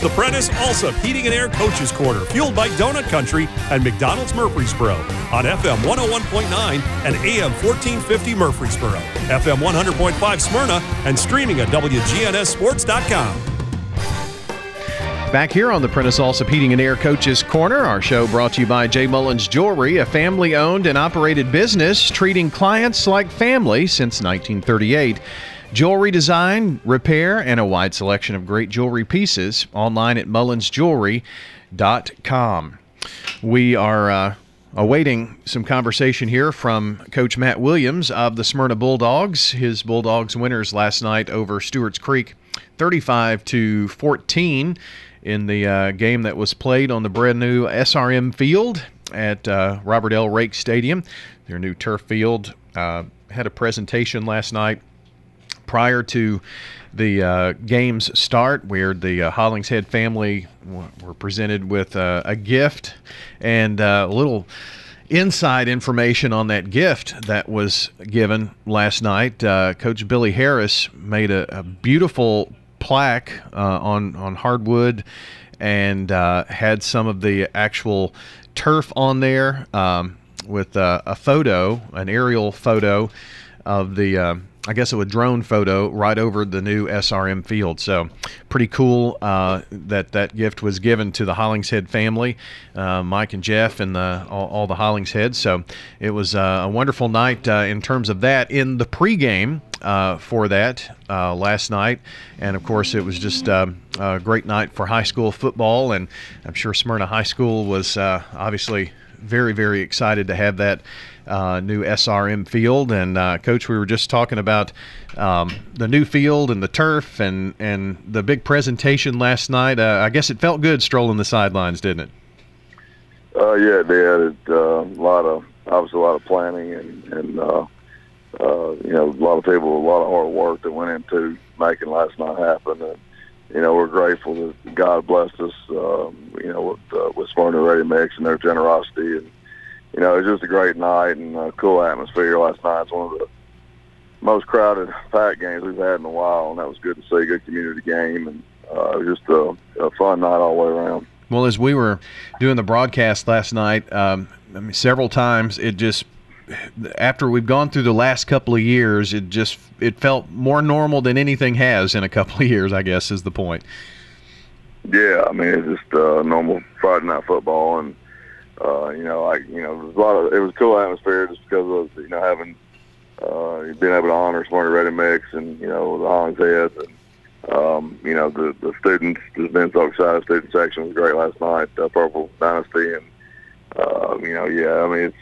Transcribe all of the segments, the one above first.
The Prentice Allsup Heating and Air Coaches Corner, fueled by Donut Country and McDonald's Murfreesboro on FM 101.9 and AM 1450 Murfreesboro, FM 100.5 Smyrna, and streaming at WGNSSports.com. Back here on the Prentice Allsup Heating and Air Coaches Corner, our show brought to you by Jay Mullins Jewelry, a family owned and operated business treating clients like family since 1938. Jewelry design, repair, and a wide selection of great jewelry pieces online at mullinsjewelry.com. We are uh, awaiting some conversation here from Coach Matt Williams of the Smyrna Bulldogs. His Bulldogs winners last night over Stewart's Creek 35 to 14 in the uh, game that was played on the brand new SRM field at uh, Robert L. Rake Stadium. Their new turf field uh, had a presentation last night prior to the uh, game's start, where the uh, Hollingshead family w- were presented with uh, a gift and uh, a little inside information on that gift that was given last night. Uh, Coach Billy Harris made a, a beautiful plaque uh, on on hardwood and had some of the actual turf on there um, with a photo, an aerial photo of the I guess it was a drone photo right over the new SRM field. So pretty cool uh, that that gift was given to the Hollingshead family, uh, Mike and Jeff and the, all, all the Hollingsheads. So it was uh, a wonderful night uh, in terms of that. In the pregame uh, for that uh, last night, and of course it was just a great night for high school football, and I'm sure Smyrna High School was obviously very very excited to have that uh, new SRM field. And uh, coach, we were just talking about um, the new field and the turf and and the big presentation last night. Uh, I guess it felt good strolling the sidelines, didn't it? Uh, yeah, they. It, uh, a lot of obviously a lot of planning and and uh, uh, you know a lot of people, a lot of hard work that went into making last night happen. And, you know, we're grateful that God blessed us, um, you know, with, uh, with Smyrna Ready Mix and their generosity and you know, it was just a great night and a cool atmosphere last night. It's one of the most crowded pack games we've had in a while, and that was good to see. Good community game, and uh, it was just a, a fun night all the way around. Well, as we were doing the broadcast last night, um, I mean, several times it just after we've gone through the last couple of years, it just it felt more normal than anything has in a couple of years. I guess is the point. Yeah, I mean it's just uh, normal Friday night football, and uh, you know, like you know, it was a lot of it was a cool atmosphere just because of you know having uh, being able to honor Smyrna Ready Mix and you know the Hollingsheads and um, you know the the students just been so excited. Student section was great last night. Uh, Purple Dynasty and uh, you know, yeah, I mean it's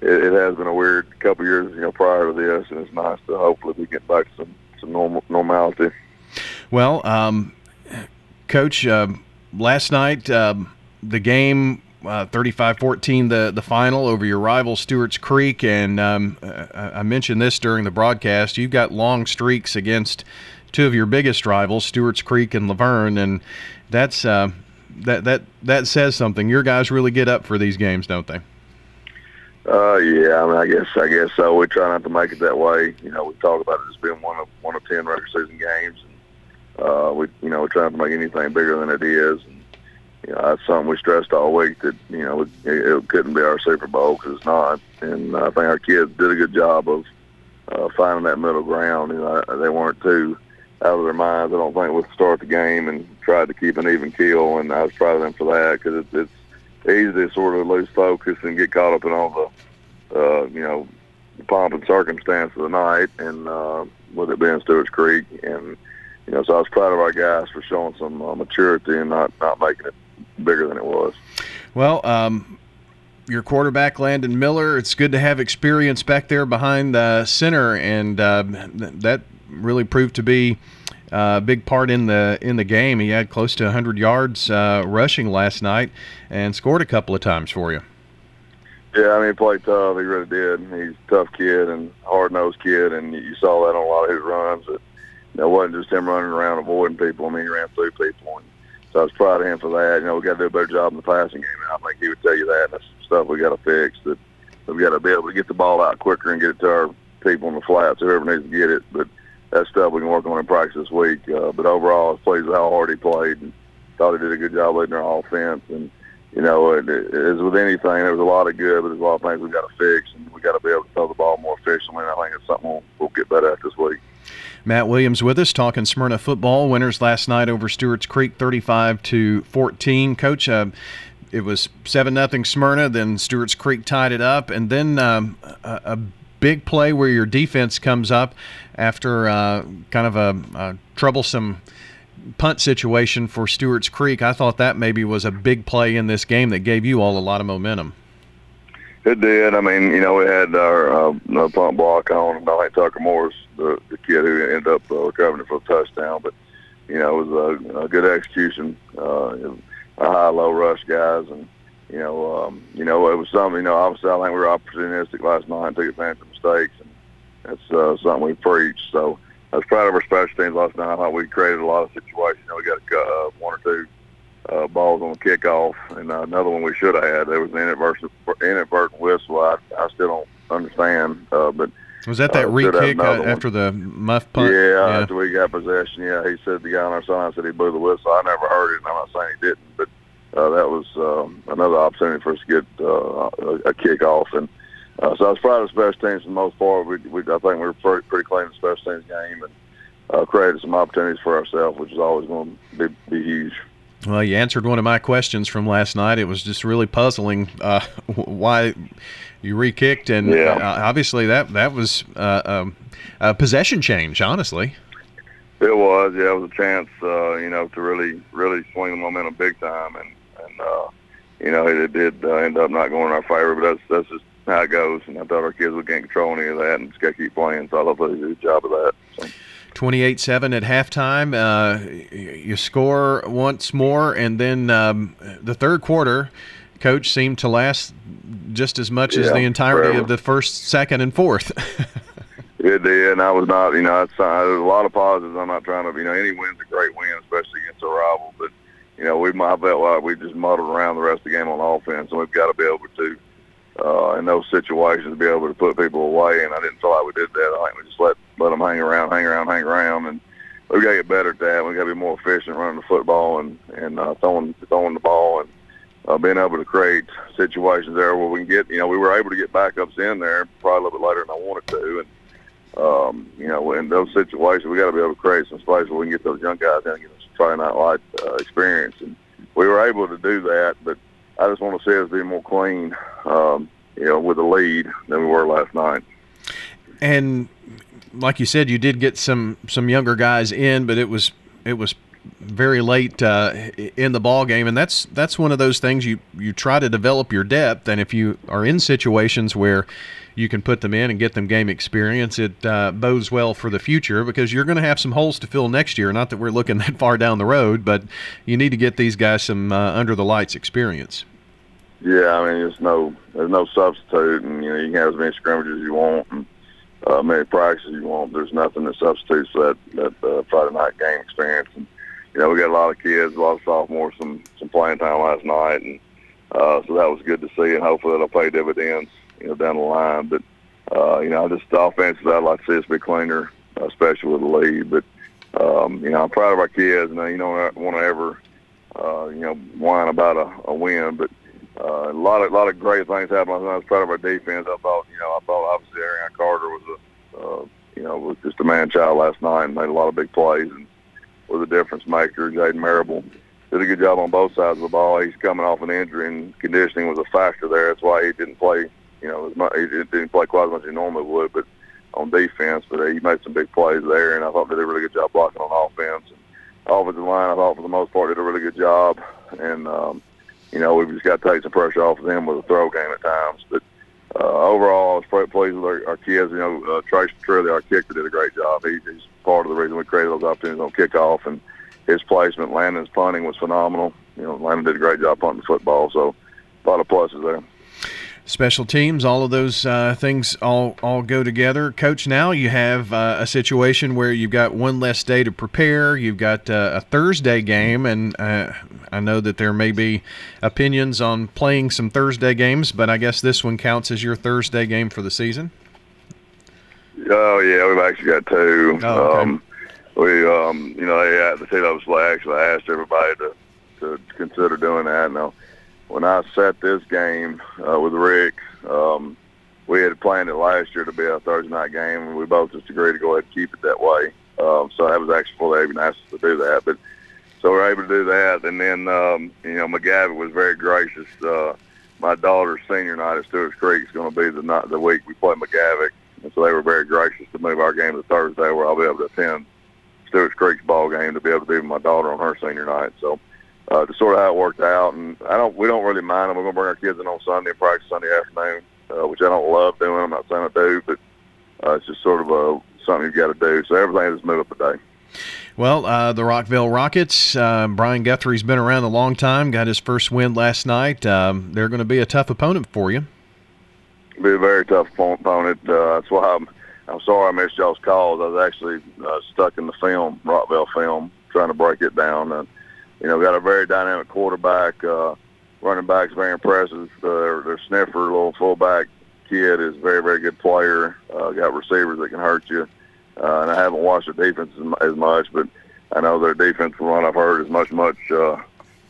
it, it has been a weird couple years you know prior to this, and it's nice to hopefully we get back to some some normal normality. Well, um, Coach, uh, last night um, the game uh, 35-14 the the final over your rival Stewart's Creek, and um, I mentioned this during the broadcast. You've got long streaks against two of your biggest rivals, Stewart's Creek and La Vergne, and that's uh, that that that says something. Your guys really get up for these games, don't they? Uh, yeah, I mean, I guess I guess so. We try not to make it that way. You know, we talk about it as being one of one of ten regular season games, and uh, we you know we try not to make anything bigger than it is. And, you know, that's something we stressed all week that you know it, it couldn't be our Super Bowl because it's not. And I think our kids did a good job of uh, finding that middle ground. You know, they weren't too out of their minds. I don't think the start the game and tried to keep an even keel. And I was proud of them for that because it's, it's easy to sort of lose focus and get caught up in all the uh, you know pomp and circumstance of the night and uh, with it being Stewart's Creek and you know, so I was proud of our guys for showing some uh, maturity and not not making it bigger than it was. Well, um, your quarterback Landon Miller. It's good to have experience back there behind the center, and uh, that really proved to be uh, a big part in the in the game. He had close to 100 yards uh, rushing last night and scored a couple of times for you. Yeah, I mean, he played tough. He really did. He's a tough kid and hard nosed kid, and you saw that on a lot of his runs. That you know, it wasn't just him running around avoiding people. I mean, he ran through people, and so I was proud of him for that. You know, we got to do a better job in the passing game. And I think he would tell you that. And that's stuff we got to fix. That we got to be able to get the ball out quicker and get it to our people in the flats, whoever needs to get it. But that's stuff we can work on in practice this week. Uh, but overall, I was pleased with how hard he played and thought he did a good job leading our offense. And you know, it, it, as with anything, there was a lot of good, but there's a lot of things we've got to fix, and we got to be able to throw the ball more efficiently. And I think it's something we'll, we'll get better at this week. Matt Williams with us talking Smyrna football. Winners last night over Stewart's Creek, 35 to 14. Coach, uh, it was seven nothing Smyrna. Then Stewart's Creek tied it up, and then um, a, a, big play where your defense comes up after uh, kind of a, a troublesome punt situation for Stewart's Creek. I thought that maybe was a big play in this game that gave you all a lot of momentum. It did. I mean, you know, we had our uh, punt block on. I think Tucker Morris, the, the kid who ended up uh, recovering for a touchdown. But, you know, it was a, a good execution, uh, a high-low rush guys. And, you know, um, you know, it was something, you know, obviously I think we were opportunistic last night and took advantage of mistakes. And that's uh, something we preach. So, I was proud of our special teams last night. I thought we created a lot of situations. You know, we got uh, one or two uh, balls on the kickoff, and uh, another one we should have had. There was an inadvertent, inadvertent whistle. I, I still don't understand, uh, but was that that uh, re-kick uh, after the muff punt? Yeah, yeah, after we got possession. Yeah, he said the guy on our side said he blew the whistle. I never heard it, and I'm not saying he didn't, but uh, that was um, another opportunity for us to get uh, a, a kickoff. And uh, so I was proud of the special teams for the most part. We, we, I think we were pretty, pretty clean in the special teams game and uh, created some opportunities for ourselves, which is always going to be, be huge. Well, you answered one of my questions from last night. It was just really puzzling uh, why you re-kicked, and yeah. uh, obviously that that was uh, um, a possession change. Honestly, it was. Yeah, it was a chance, uh, you know, to really really swing the momentum big time, and and uh, you know it, it did uh, end up not going in our favor, but that's that's just how it goes. And I thought our kids would gain control any of that and just got to keep playing. So I thought they did a good job of that. So. 28-7 at halftime. Uh, you score once more, and then um, the third quarter, coach seemed to last just as much yeah, as the entirety forever. of the first, second, and fourth. it did, and I was not, you know, uh, there's a lot of positives. I'm not trying to, you know, any win's a great win, especially against a rival. But you know, we might felt like we just muddled around the rest of the game on offense, and we've got to be able to uh, in those situations be able to put people away. And I didn't feel like we did that. I think we just let let them hang around, hang around, hang around, and we got to get better at that. We got to be more efficient running the football and and uh, throwing throwing the ball and uh, being able to create situations there where we can get. You know, we were able to get backups in there probably a little bit later than I wanted to, and. Um, you know, in those situations, we got to be able to create some space where we can get those young guys in and get some trying out light uh, experience. And we were able to do that, but I just want to see us be more clean, um, you know, with the lead than we were last night. And like you said, you did get some some younger guys in, but it was it was very late uh, in the ball game, and that's that's one of those things you you try to develop your depth, and if you are in situations where you can put them in and get them game experience, it uh, bodes well for the future because you're going to have some holes to fill next year. Not that we're looking that far down the road, but you need to get these guys some uh, under the lights experience. Yeah, I mean, there's no there's no substitute, and you know you can have as many scrimmages as you want and uh, many practices you want. There's nothing that substitutes that that uh, Friday night game experience. And you know, we got a lot of kids, a lot of sophomores, some some playing time last night, and uh, so that was good to see, and hopefully that'll pay dividends, you know, down the line. But uh, you know, I just the offensive, I'd like to see us be cleaner, uh, especially with the lead. But um, you know, I'm proud of our kids, and you know, I don't want to ever, uh, you know, whine about a, a win, but uh, a lot of a lot of great things happened. I was proud of our defense. I thought, you know, I thought obviously Arion Carter was a, uh, you know, was just a man child last night and made a lot of big plays and was a difference maker. Jaden Marable did a good job on both sides of the ball. He's coming off an injury and conditioning was a factor there. That's why he didn't play, you know, as much, he didn't play quite as much as he normally would, but on defense. But he made some big plays there, and I thought they did a really good job blocking on offense. And offensive line, I thought for the most part did a really good job. And um, you know, we've just got to take some pressure off of them with a throw game at times. But uh, overall, I was pleased with our, our kids. You know, uh, Trace Petrilli, our kicker, did a great job. He, he's part of the reason we created those opportunities on kickoff, and his placement, Landon's punting was phenomenal. You know, Landon did a great job punting the football, so a lot of pluses there special teams, all of those uh, things all all go together. Coach, now you have uh, a situation where you've got one less day to prepare. You've got uh, a Thursday game, and uh, I know that there may be opinions on playing some Thursday games, but I guess this one counts as your Thursday game for the season. Oh yeah, we've actually got two. Oh, okay. um, we, um, you know, the team was actually asked everybody to to consider doing that. Now, when I set this game uh, with Rick, um, we had planned it last year to be a Thursday night game, and we both just agreed to go ahead and keep it that way. Um, so that was actually they even asked to do that. But so we are able to do that, and then um, you know McGavock was very gracious. Uh, my daughter's senior night at Stewart's Creek is going to be the night, the week we play McGavock, and so they were very gracious to move our game to Thursday, where I'll be able to attend Stewart's Creek's ball game to be able to be with my daughter on her senior night. So uh, to sort of how it worked out, and I don't, we don't really mind them. We're going to bring our kids in on Sunday and practice Sunday afternoon, uh, which I don't love doing. I'm not saying I do, but uh, it's just sort of a something you've got to do. So everything has moved up a day. Well, uh, the Rockvale Rockets, uh, Brian Guthrie's been around a long time, got his first win last night. Um, they're going to be a tough opponent for you. Be a very tough opponent. Uh, that's why I'm, I'm sorry I missed y'all's calls. I was actually uh, stuck in the film, Rockvale film, trying to break it down. You know, got a very dynamic quarterback. Uh, running back's very impressive. Uh, their, their sniffer, little fullback kid, is a very, very good player. Uh, got receivers that can hurt you. Uh, and I haven't watched their defense as, as much, but I know their defense what I've heard is much, much uh,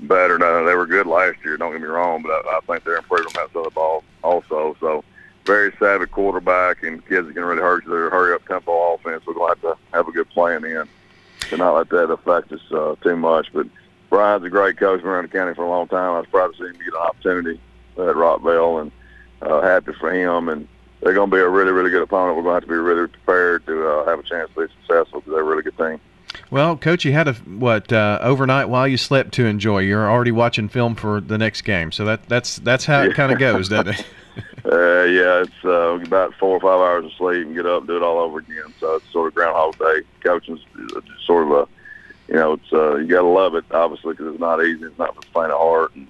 better. Now, they were good last year, don't get me wrong, but I, I think they're improving that side the ball also. So very savvy quarterback and kids that can really hurt you. They're hurry up tempo offense. We're going to have to have a good plan in to not let that affect us uh, too much. But Brian's a great coach. Been around the county for a long time. I was proud to see him get an opportunity at Rockvale and uh, happy for him. And they're going to be a really, really good opponent. We're going to have to be really prepared to uh, have a chance to be successful because they're a really good team. Well, coach, you had a what uh, overnight while you slept to enjoy. You're already watching film for the next game, so that that's that's how it kind of goes, doesn't it? uh, yeah, it's uh, about four or five hours of sleep and get up and do it all over again. So it's sort of Groundhog Day. Coaching's sort of a, you know, it's uh, you got to love it obviously because it's not easy. It's not for the faint of heart, and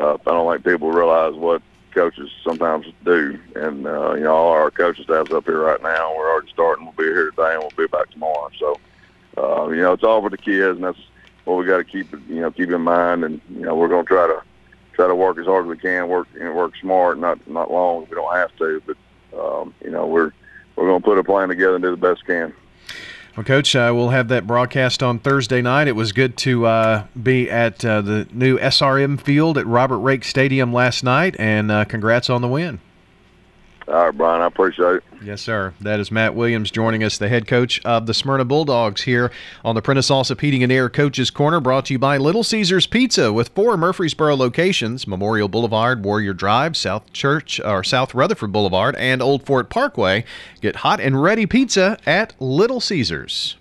uh, I don't think people realize what coaches sometimes do. And uh, you know, all our coaching staff's up here right now. We're already starting. We'll be here today, and we'll be back tomorrow. So, uh, you know, it's all for the kids, and that's what we got to keep you know keep in mind. And you know, we're going to try to try to work as hard as we can, work know, work smart, not not long if we don't have to. But um, you know, we're we're going to put a plan together and do the best we can. Well, Coach, uh, we'll have that broadcast on Thursday night. It was good to uh, be at uh, the new SRM field at Robert Rake Stadium last night, and uh, congrats on the win. All right, Brian, I appreciate it. Yes, sir. That is Matt Williams joining us, the head coach of the Smyrna Bulldogs here on the Prentice Allsup Heating and Air Coaches Corner, brought to you by Little Caesars Pizza with four Murfreesboro locations: Memorial Boulevard, Warrior Drive, South Church or South Rutherford Boulevard, and Old Fort Parkway. Get hot and ready pizza at Little Caesars.